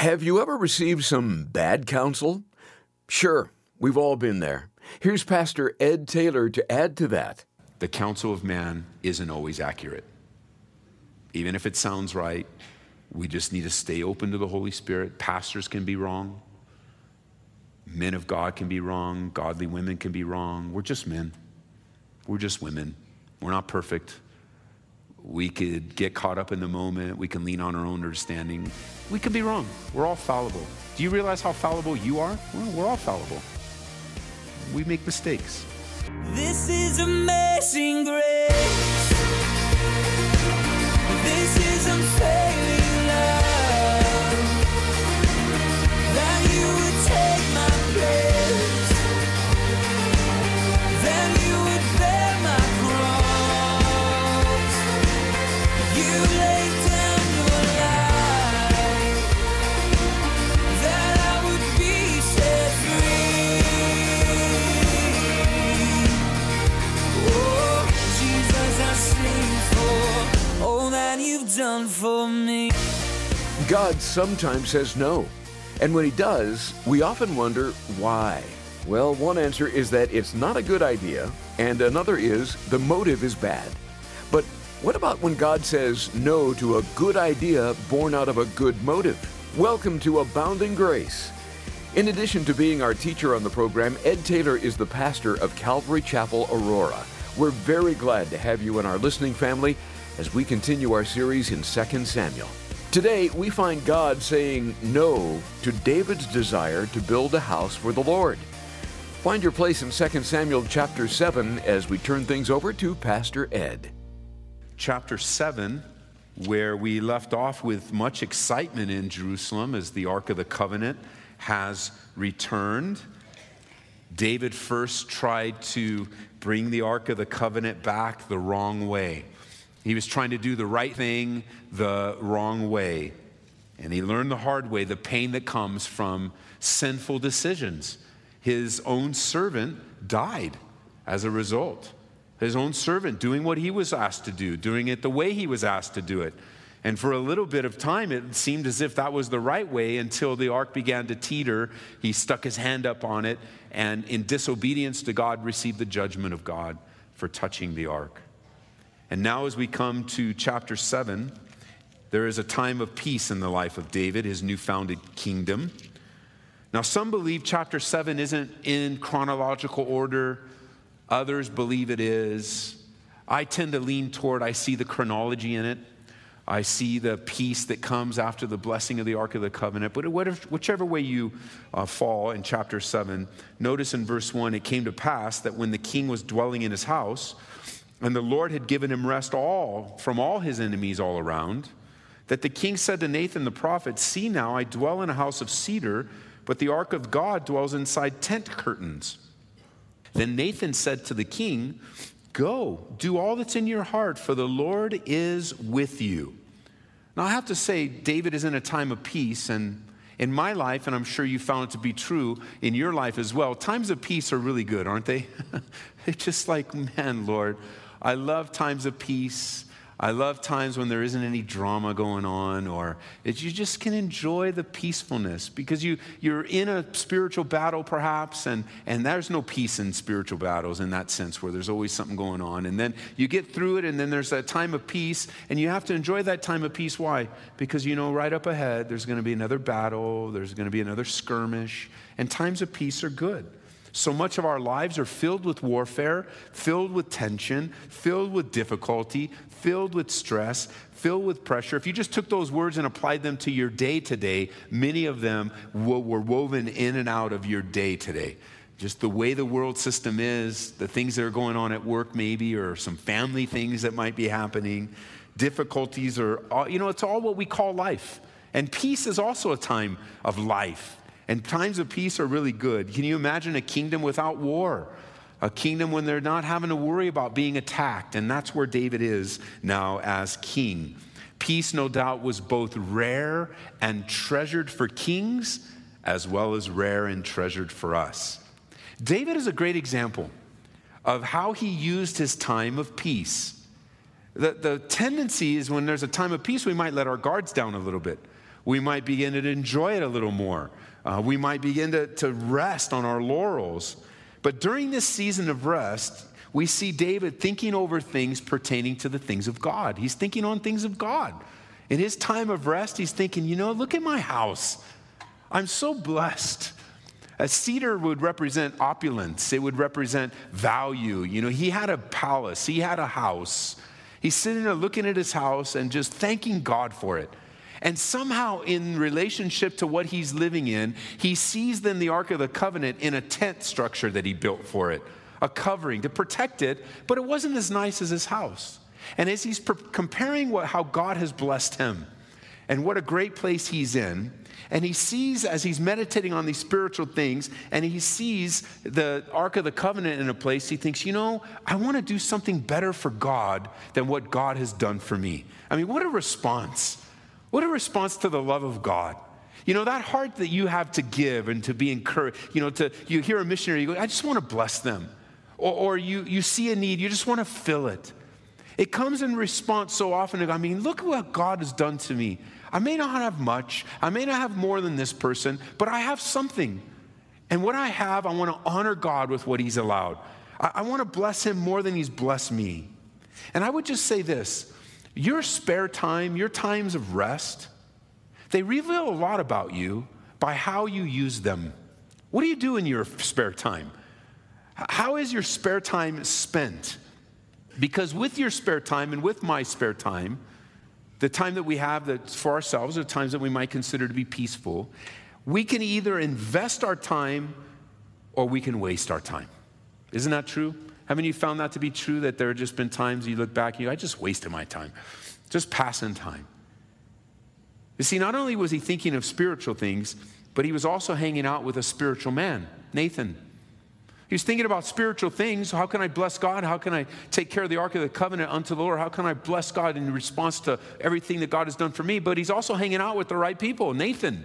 Have you ever received some bad counsel? Sure, we've all been there. Here's Pastor Ed Taylor to add to that. The counsel of man isn't always accurate. Even if it sounds right, we just need to stay open to the Holy Spirit. Pastors can be wrong. Men of God can be wrong. Godly women can be wrong. We're just men. We're just women. We're not perfect. We could get caught up in the moment. We can lean on our own understanding. We could be wrong. We're all fallible. Do you realize how fallible you are? Well, we're all fallible. We make mistakes. This is amazing grace. This is unfailing Sometimes says no. And when he does, we often wonder why. Well, one answer is that it's not a good idea, and another is the motive is bad. But what about when God says no to a good idea born out of a good motive? Welcome to Abounding Grace. In addition to being our teacher on the program, Ed Taylor is the pastor of Calvary Chapel, Aurora. We're very glad to have you in our listening family as we continue our series in 2 Samuel. Today, we find God saying no to David's desire to build a house for the Lord. Find your place in 2 Samuel chapter 7 as we turn things over to Pastor Ed. chapter 7, where we left off with much excitement in Jerusalem as the Ark of the Covenant has returned. David first tried to bring the Ark of the Covenant back the wrong way. He was trying to do the right thing the wrong way. And he learned the hard way the pain that comes from sinful decisions. His own servant died as a result. His own servant doing what he was asked to do, doing it the way he was asked to do it. And for a little bit of time, it seemed as if that was the right way until the ark began to teeter. He stuck his hand up on it, and in disobedience to God, received the judgment of God for touching the ark. And now, as we come to chapter 7, there is a time of peace in the life of David, his new founded kingdom. Now, some believe chapter 7 isn't in chronological order, others believe it is. I tend to lean toward, I see the chronology in it. I see the peace that comes after the blessing of the Ark of the Covenant. But whichever way you uh, fall in chapter 7, notice in verse 1 it came to pass that when the king was dwelling in his house, and the Lord had given him rest all from all his enemies all around, that the king said to Nathan the prophet, See now, I dwell in a house of cedar, but the ark of God dwells inside tent curtains. Then Nathan said to the king, Go, do all that's in your heart, for the Lord is with you. Now, I have to say, David is in a time of peace, and in my life, and I'm sure you found it to be true in your life as well, times of peace are really good, aren't they? it's just like, man, Lord, I love times of peace. I love times when there isn't any drama going on, or that you just can enjoy the peacefulness because you, you're in a spiritual battle, perhaps, and, and there's no peace in spiritual battles in that sense where there's always something going on. And then you get through it, and then there's that time of peace, and you have to enjoy that time of peace. Why? Because you know right up ahead there's going to be another battle, there's going to be another skirmish, and times of peace are good. So much of our lives are filled with warfare, filled with tension, filled with difficulty, filled with stress, filled with pressure. If you just took those words and applied them to your day today, many of them were woven in and out of your day today. Just the way the world system is, the things that are going on at work, maybe, or some family things that might be happening, difficulties, or, you know, it's all what we call life. And peace is also a time of life. And times of peace are really good. Can you imagine a kingdom without war? A kingdom when they're not having to worry about being attacked. And that's where David is now as king. Peace, no doubt, was both rare and treasured for kings, as well as rare and treasured for us. David is a great example of how he used his time of peace. The, the tendency is when there's a time of peace, we might let our guards down a little bit. We might begin to enjoy it a little more. Uh, we might begin to, to rest on our laurels. But during this season of rest, we see David thinking over things pertaining to the things of God. He's thinking on things of God. In his time of rest, he's thinking, you know, look at my house. I'm so blessed. A cedar would represent opulence, it would represent value. You know, he had a palace, he had a house. He's sitting there looking at his house and just thanking God for it. And somehow, in relationship to what he's living in, he sees then the Ark of the Covenant in a tent structure that he built for it, a covering to protect it, but it wasn't as nice as his house. And as he's comparing what, how God has blessed him and what a great place he's in, and he sees as he's meditating on these spiritual things, and he sees the Ark of the Covenant in a place, he thinks, you know, I want to do something better for God than what God has done for me. I mean, what a response. What a response to the love of God. You know, that heart that you have to give and to be encouraged, you know, to you hear a missionary, you go, I just want to bless them. Or, or you, you see a need, you just want to fill it. It comes in response so often. I mean, look what God has done to me. I may not have much, I may not have more than this person, but I have something. And what I have, I want to honor God with what He's allowed. I, I want to bless Him more than He's blessed me. And I would just say this your spare time, your times of rest, they reveal a lot about you by how you use them. What do you do in your spare time? How is your spare time spent? Because with your spare time and with my spare time, the time that we have that's for ourselves, or times that we might consider to be peaceful, we can either invest our time or we can waste our time. Isn't that true? Haven't you found that to be true? That there have just been times you look back and you I just wasted my time, just passing time. You see, not only was he thinking of spiritual things, but he was also hanging out with a spiritual man, Nathan. He was thinking about spiritual things. How can I bless God? How can I take care of the Ark of the Covenant unto the Lord? How can I bless God in response to everything that God has done for me? But he's also hanging out with the right people. Nathan,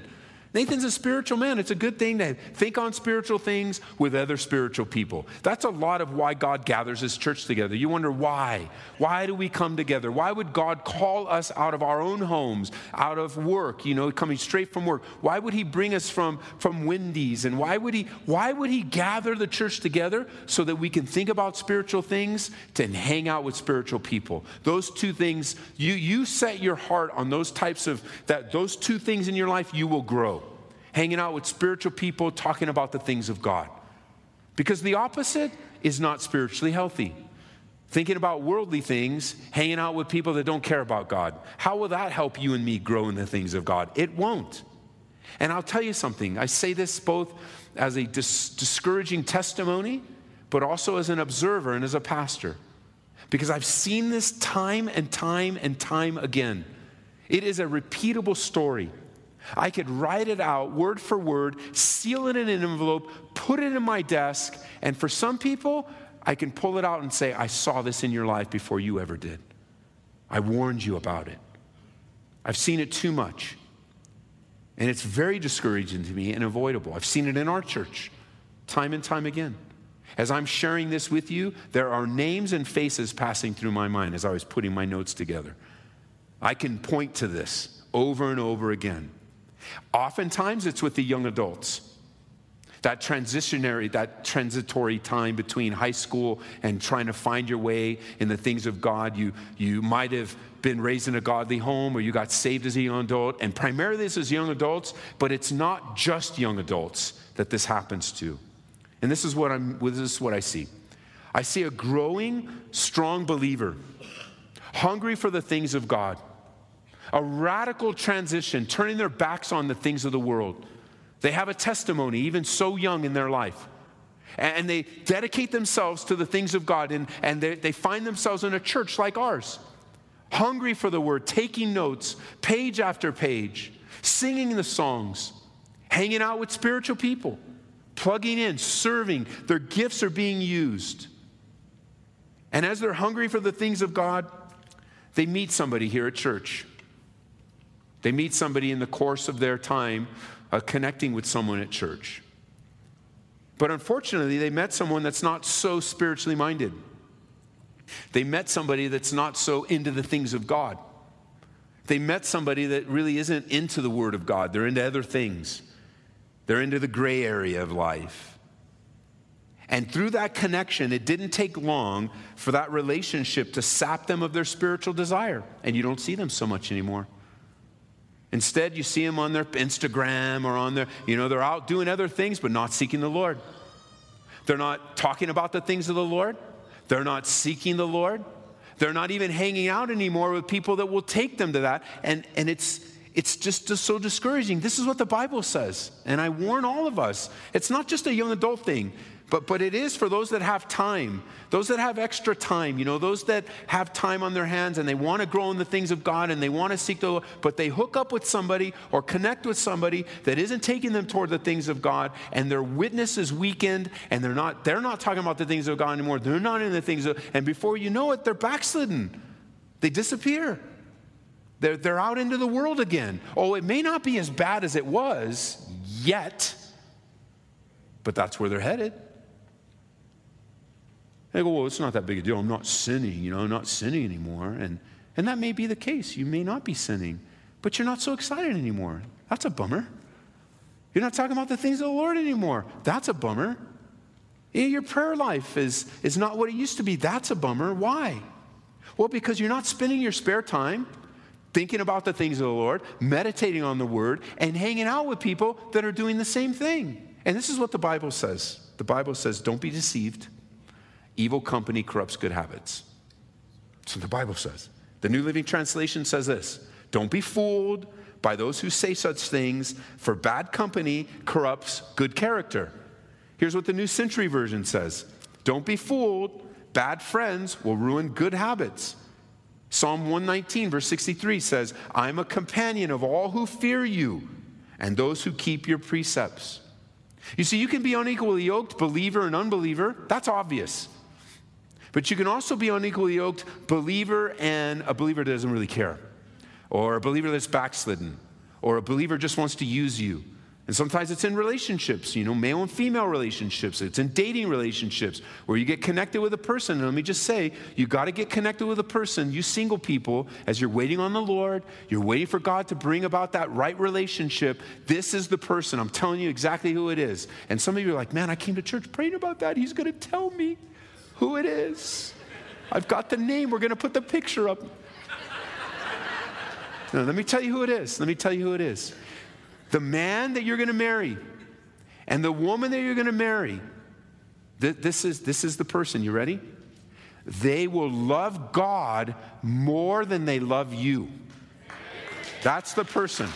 Nathan's a spiritual man. It's a good thing to think on spiritual things with other spiritual people. That's a lot of why God gathers his church together. You wonder why? Why do we come together? Why would God call us out of our own homes, out of work, you know, coming straight from work? Why would he bring us from, from Wendy's? And why would he why would he gather the church together so that we can think about spiritual things to hang out with spiritual people? Those two things, you you set your heart on those types of that those two things in your life, you will grow hanging out with spiritual people, talking about the things of God. Because the opposite is not spiritually healthy. Thinking about worldly things, hanging out with people that don't care about God. How will that help you and me grow in the things of God? It won't. And I'll tell you something. I say this both as a dis- discouraging testimony, but also as an observer and as a pastor. Because I've seen this time and time and time again. It is a repeatable story. I could write it out word for word, seal it in an envelope, put it in my desk, and for some people, I can pull it out and say, I saw this in your life before you ever did. I warned you about it. I've seen it too much. And it's very discouraging to me and avoidable. I've seen it in our church time and time again. As I'm sharing this with you, there are names and faces passing through my mind as I was putting my notes together. I can point to this over and over again. Oftentimes, it's with the young adults. That transitionary, that transitory time between high school and trying to find your way in the things of God. You, you might have been raised in a godly home or you got saved as a young adult. And primarily, this is young adults, but it's not just young adults that this happens to. And this is what, I'm, this is what I see I see a growing, strong believer, hungry for the things of God a radical transition, turning their backs on the things of the world. They have a testimony, even so young in their life. And they dedicate themselves to the things of God, and, and they, they find themselves in a church like ours, hungry for the word, taking notes, page after page, singing the songs, hanging out with spiritual people, plugging in, serving. Their gifts are being used. And as they're hungry for the things of God, they meet somebody here at church they meet somebody in the course of their time uh, connecting with someone at church. But unfortunately, they met someone that's not so spiritually minded. They met somebody that's not so into the things of God. They met somebody that really isn't into the Word of God, they're into other things, they're into the gray area of life. And through that connection, it didn't take long for that relationship to sap them of their spiritual desire. And you don't see them so much anymore. Instead, you see them on their Instagram or on their, you know, they're out doing other things, but not seeking the Lord. They're not talking about the things of the Lord. They're not seeking the Lord. They're not even hanging out anymore with people that will take them to that. And, and it's, it's just, just so discouraging. This is what the Bible says. And I warn all of us it's not just a young adult thing. But, but it is for those that have time, those that have extra time, you know, those that have time on their hands and they want to grow in the things of God and they want to seek the Lord, but they hook up with somebody or connect with somebody that isn't taking them toward the things of God and their witness is weakened and they're not, they're not talking about the things of God anymore. They're not in the things of, and before you know it, they're backslidden. They disappear. They're, they're out into the world again. Oh, it may not be as bad as it was yet, but that's where they're headed. They go, well, it's not that big a deal. I'm not sinning, you know, I'm not sinning anymore. And, and that may be the case. You may not be sinning, but you're not so excited anymore. That's a bummer. You're not talking about the things of the Lord anymore. That's a bummer. Your prayer life is, is not what it used to be. That's a bummer. Why? Well, because you're not spending your spare time thinking about the things of the Lord, meditating on the Word, and hanging out with people that are doing the same thing. And this is what the Bible says the Bible says, don't be deceived. Evil company corrupts good habits. What the Bible says. The New Living Translation says this Don't be fooled by those who say such things, for bad company corrupts good character. Here's what the New Century Version says Don't be fooled. Bad friends will ruin good habits. Psalm 119, verse 63 says, I'm a companion of all who fear you and those who keep your precepts. You see, you can be unequally yoked, believer and unbeliever. That's obvious. But you can also be unequally yoked believer and a believer that doesn't really care, or a believer that's backslidden, or a believer just wants to use you. And sometimes it's in relationships, you know, male and female relationships. It's in dating relationships where you get connected with a person. And let me just say, you got to get connected with a person, you single people, as you're waiting on the Lord, you're waiting for God to bring about that right relationship. This is the person. I'm telling you exactly who it is. And some of you are like, man, I came to church praying about that. He's going to tell me who it is. I've got the name. We're going to put the picture up. Now, let me tell you who it is. Let me tell you who it is. The man that you're going to marry and the woman that you're going to marry, th- this, is, this is the person. You ready? They will love God more than they love you. That's the person.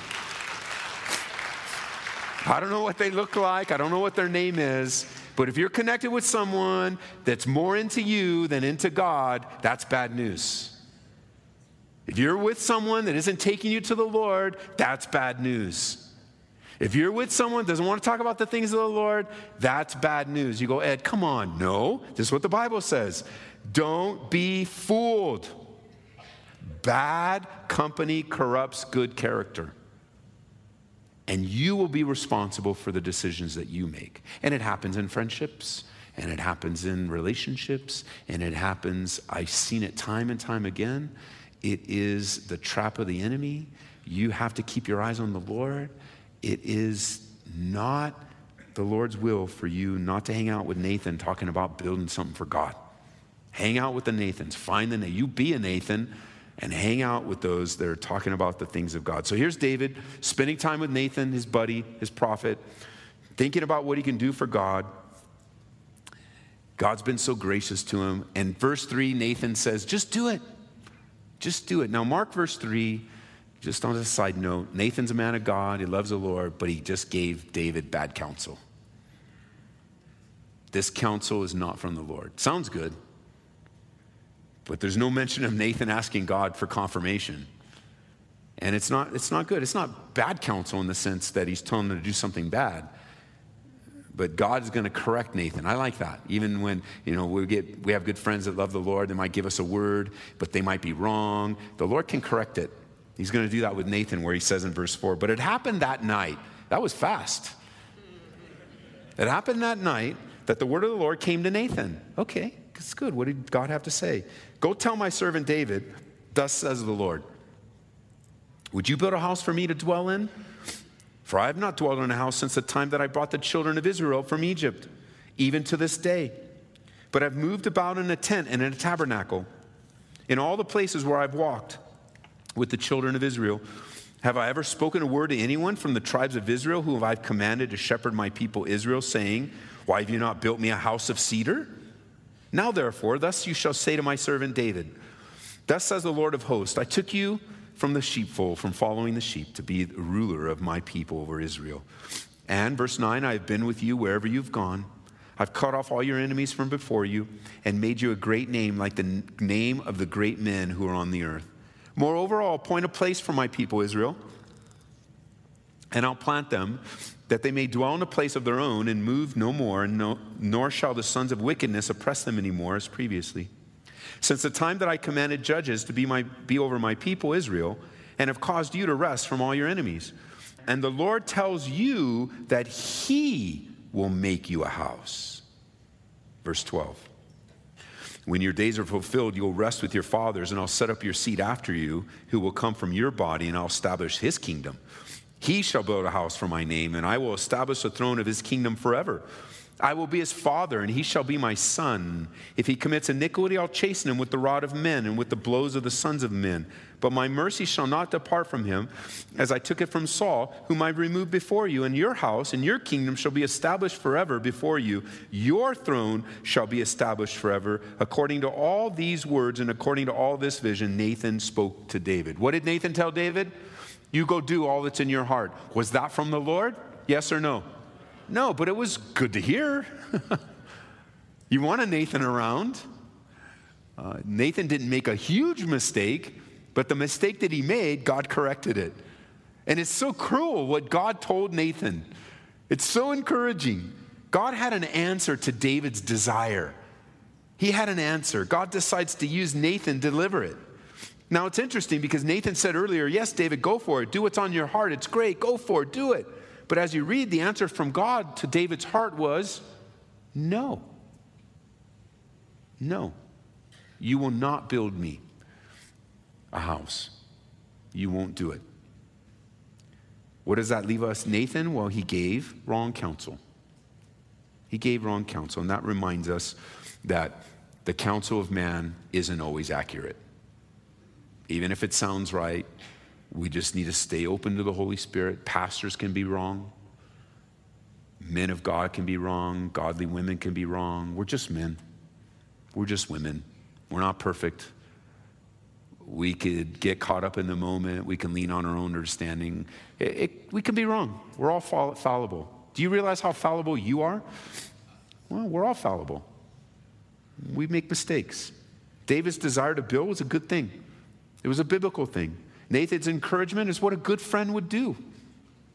I don't know what they look like, I don't know what their name is, but if you're connected with someone that's more into you than into God, that's bad news. If you're with someone that isn't taking you to the Lord, that's bad news. If you're with someone that doesn't want to talk about the things of the Lord, that's bad news. You go, Ed, come on. No, this is what the Bible says. Don't be fooled. Bad company corrupts good character and you will be responsible for the decisions that you make. And it happens in friendships, and it happens in relationships, and it happens, I've seen it time and time again. It is the trap of the enemy. You have to keep your eyes on the Lord. It is not the Lord's will for you not to hang out with Nathan talking about building something for God. Hang out with the Nathans. Find the Nathan. You be a Nathan and hang out with those that are talking about the things of God. So here's David spending time with Nathan, his buddy, his prophet, thinking about what he can do for God. God's been so gracious to him. And verse 3, Nathan says, Just do it. Just do it. Now, mark verse 3, just on a side note Nathan's a man of God, he loves the Lord, but he just gave David bad counsel. This counsel is not from the Lord. Sounds good. But there's no mention of Nathan asking God for confirmation. And it's not, it's not good. It's not bad counsel in the sense that he's telling him to do something bad. But God's going to correct Nathan. I like that. Even when, you know, we, get, we have good friends that love the Lord, they might give us a word, but they might be wrong. The Lord can correct it. He's going to do that with Nathan, where he says in verse 4, but it happened that night. That was fast. It happened that night that the word of the Lord came to Nathan. Okay, it's good. What did God have to say? Go tell my servant David, thus says the Lord. Would you build a house for me to dwell in? For I have not dwelt in a house since the time that I brought the children of Israel from Egypt, even to this day. But I've moved about in a tent and in a tabernacle. In all the places where I've walked with the children of Israel, have I ever spoken a word to anyone from the tribes of Israel whom I've commanded to shepherd my people Israel, saying, Why have you not built me a house of cedar? Now, therefore, thus you shall say to my servant David, Thus says the Lord of hosts, I took you from the sheepfold, from following the sheep, to be the ruler of my people over Israel. And, verse 9, I have been with you wherever you've gone. I've cut off all your enemies from before you and made you a great name like the name of the great men who are on the earth. Moreover, I'll appoint a place for my people Israel, and I'll plant them that they may dwell in a place of their own and move no more, no, nor shall the sons of wickedness oppress them anymore as previously. Since the time that I commanded judges to be, my, be over my people Israel, and have caused you to rest from all your enemies. And the Lord tells you that He will make you a house. Verse 12. When your days are fulfilled, you'll rest with your fathers, and I'll set up your seed after you, who will come from your body, and I'll establish his kingdom. He shall build a house for my name, and I will establish the throne of his kingdom forever. I will be his father, and he shall be my son. If he commits iniquity, I'll chasten him with the rod of men and with the blows of the sons of men. But my mercy shall not depart from him, as I took it from Saul, whom I removed before you. And your house and your kingdom shall be established forever before you. Your throne shall be established forever. According to all these words and according to all this vision, Nathan spoke to David. What did Nathan tell David? You go do all that's in your heart. Was that from the Lord? Yes or no? No, but it was good to hear. you want a Nathan around. Uh, Nathan didn't make a huge mistake, but the mistake that he made, God corrected it. And it's so cruel what God told Nathan. It's so encouraging. God had an answer to David's desire. He had an answer. God decides to use Nathan to deliver it. Now it's interesting because Nathan said earlier, Yes, David, go for it. Do what's on your heart. It's great. Go for it. Do it. But as you read, the answer from God to David's heart was no. No. You will not build me a house. You won't do it. What does that leave us, Nathan? Well, he gave wrong counsel. He gave wrong counsel. And that reminds us that the counsel of man isn't always accurate. Even if it sounds right, we just need to stay open to the Holy Spirit. Pastors can be wrong. Men of God can be wrong. Godly women can be wrong. We're just men. We're just women. We're not perfect. We could get caught up in the moment. We can lean on our own understanding. It, it, we can be wrong. We're all fall, fallible. Do you realize how fallible you are? Well, we're all fallible. We make mistakes. David's desire to build was a good thing, it was a biblical thing. Nathan's encouragement is what a good friend would do.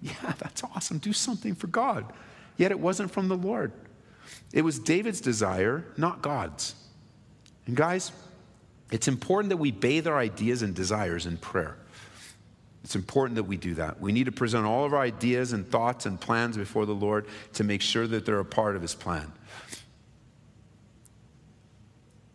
Yeah, that's awesome. Do something for God. Yet it wasn't from the Lord. It was David's desire, not God's. And guys, it's important that we bathe our ideas and desires in prayer. It's important that we do that. We need to present all of our ideas and thoughts and plans before the Lord to make sure that they're a part of His plan.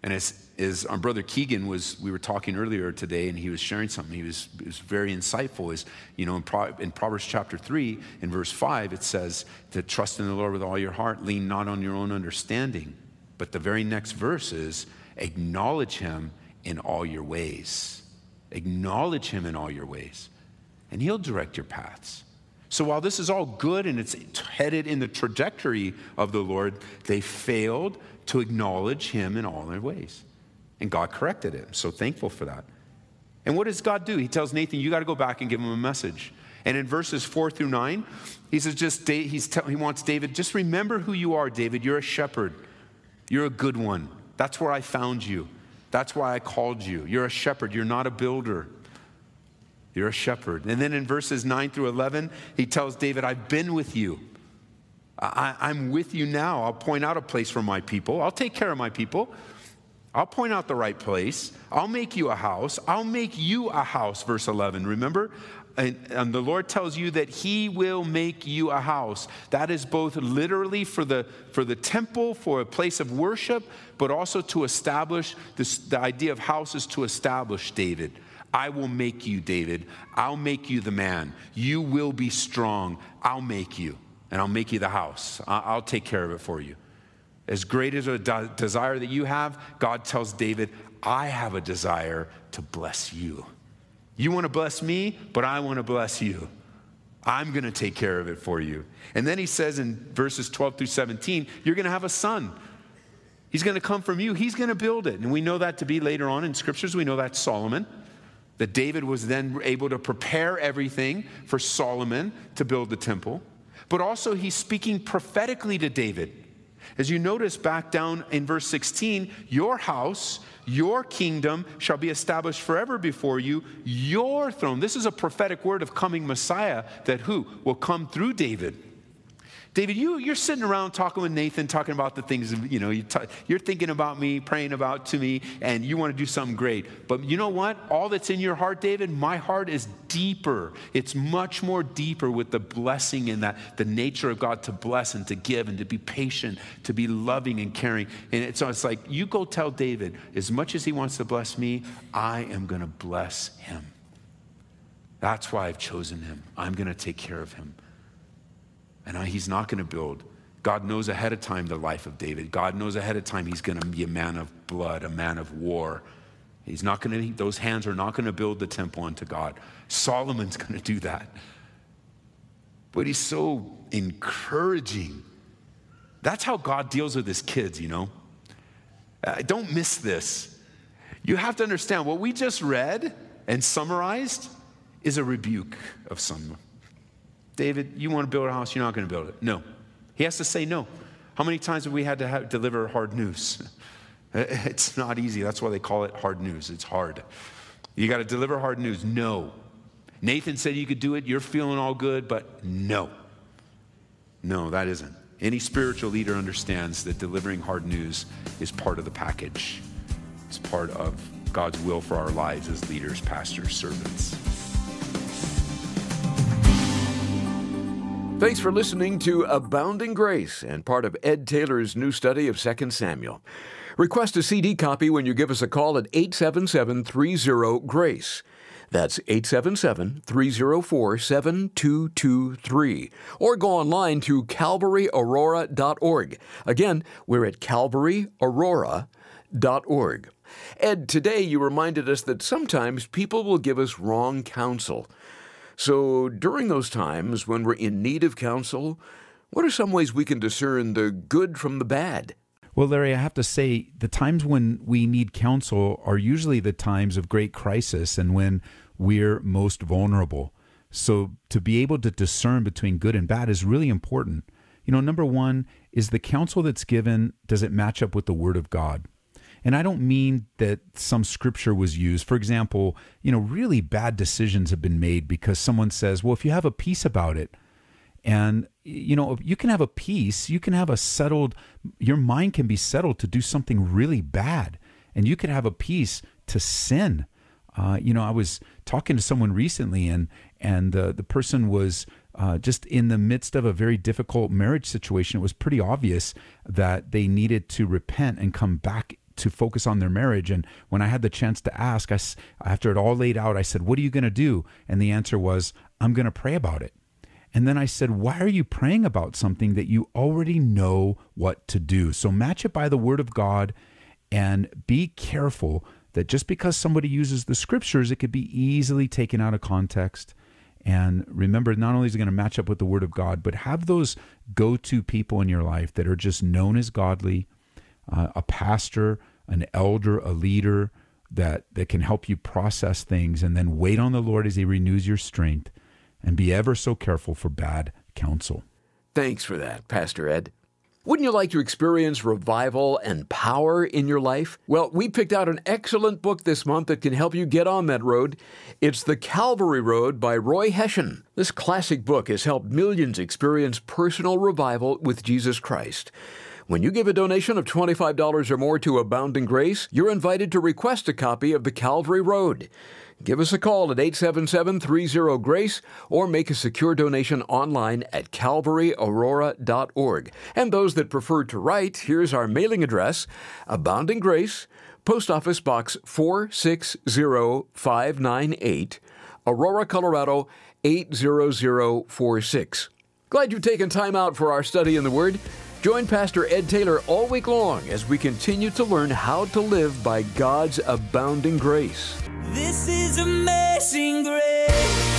And as, as our uh, brother Keegan was, we were talking earlier today, and he was sharing something. He was, was very insightful. Is you know, in, Pro, in Proverbs chapter three, in verse five, it says to trust in the Lord with all your heart, lean not on your own understanding. But the very next verse is acknowledge Him in all your ways. Acknowledge Him in all your ways, and He'll direct your paths. So while this is all good and it's headed in the trajectory of the Lord, they failed to acknowledge him in all their ways. And God corrected it. So thankful for that. And what does God do? He tells Nathan, you got to go back and give him a message. And in verses four through nine, he says, just he's he wants David, just remember who you are, David. You're a shepherd. You're a good one. That's where I found you. That's why I called you. You're a shepherd. You're not a builder. You're a shepherd. And then in verses 9 through 11, he tells David, I've been with you. I, am with you now. I'll point out a place for my people. I'll take care of my people. I'll point out the right place. I'll make you a house. I'll make you a house, verse 11. Remember? And, and, the Lord tells you that He will make you a house. That is both literally for the, for the temple, for a place of worship, but also to establish this, the idea of houses to establish David. I will make you, David. I'll make you the man. You will be strong. I'll make you, and I'll make you the house. I'll take care of it for you. As great as a de- desire that you have, God tells David, I have a desire to bless you. You want to bless me, but I want to bless you. I'm going to take care of it for you. And then he says in verses 12 through 17, you're going to have a son. He's going to come from you. He's going to build it. And we know that to be later on in scriptures. We know that's Solomon. That David was then able to prepare everything for Solomon to build the temple. But also, he's speaking prophetically to David. As you notice back down in verse 16, your house, your kingdom shall be established forever before you, your throne. This is a prophetic word of coming Messiah that who will come through David. David, you, you're sitting around talking with Nathan, talking about the things, you know, you you're thinking about me, praying about to me, and you want to do something great. But you know what? All that's in your heart, David, my heart is deeper. It's much more deeper with the blessing and that the nature of God to bless and to give and to be patient, to be loving and caring. And so it's like, you go tell David, as much as he wants to bless me, I am going to bless him. That's why I've chosen him. I'm going to take care of him. And he's not going to build. God knows ahead of time the life of David. God knows ahead of time he's going to be a man of blood, a man of war. He's not going to, those hands are not going to build the temple unto God. Solomon's going to do that. But he's so encouraging. That's how God deals with his kids, you know. Uh, don't miss this. You have to understand what we just read and summarized is a rebuke of someone. David, you want to build a house, you're not going to build it. No. He has to say no. How many times have we had to have, deliver hard news? It's not easy. That's why they call it hard news. It's hard. You got to deliver hard news. No. Nathan said you could do it. You're feeling all good, but no. No, that isn't. Any spiritual leader understands that delivering hard news is part of the package. It's part of God's will for our lives as leaders, pastors, servants. Thanks for listening to Abounding Grace and part of Ed Taylor's new study of 2 Samuel. Request a CD copy when you give us a call at 877 30 GRACE. That's 877 304 7223. Or go online to calvaryaurora.org. Again, we're at calvaryaurora.org. Ed, today you reminded us that sometimes people will give us wrong counsel. So, during those times when we're in need of counsel, what are some ways we can discern the good from the bad? Well, Larry, I have to say, the times when we need counsel are usually the times of great crisis and when we're most vulnerable. So, to be able to discern between good and bad is really important. You know, number one is the counsel that's given, does it match up with the Word of God? And I don't mean that some scripture was used. For example, you know, really bad decisions have been made because someone says, well, if you have a peace about it, and, you know, you can have a peace, you can have a settled, your mind can be settled to do something really bad, and you can have a peace to sin. Uh, you know, I was talking to someone recently, and and uh, the person was uh, just in the midst of a very difficult marriage situation. It was pretty obvious that they needed to repent and come back to focus on their marriage. And when I had the chance to ask, I, after it all laid out, I said, What are you going to do? And the answer was, I'm going to pray about it. And then I said, Why are you praying about something that you already know what to do? So match it by the word of God and be careful that just because somebody uses the scriptures, it could be easily taken out of context. And remember, not only is it going to match up with the word of God, but have those go to people in your life that are just known as godly, uh, a pastor, an elder, a leader that, that can help you process things and then wait on the Lord as He renews your strength and be ever so careful for bad counsel. Thanks for that, Pastor Ed. Wouldn't you like to experience revival and power in your life? Well, we picked out an excellent book this month that can help you get on that road. It's The Calvary Road by Roy Hession. This classic book has helped millions experience personal revival with Jesus Christ. When you give a donation of $25 or more to Abounding Grace, you're invited to request a copy of The Calvary Road. Give us a call at 877 30 GRACE or make a secure donation online at calvaryaurora.org. And those that prefer to write, here's our mailing address Abounding Grace. Post Office Box 460598, Aurora, Colorado 80046. Glad you've taken time out for our study in the Word. Join Pastor Ed Taylor all week long as we continue to learn how to live by God's abounding grace. This is amazing grace.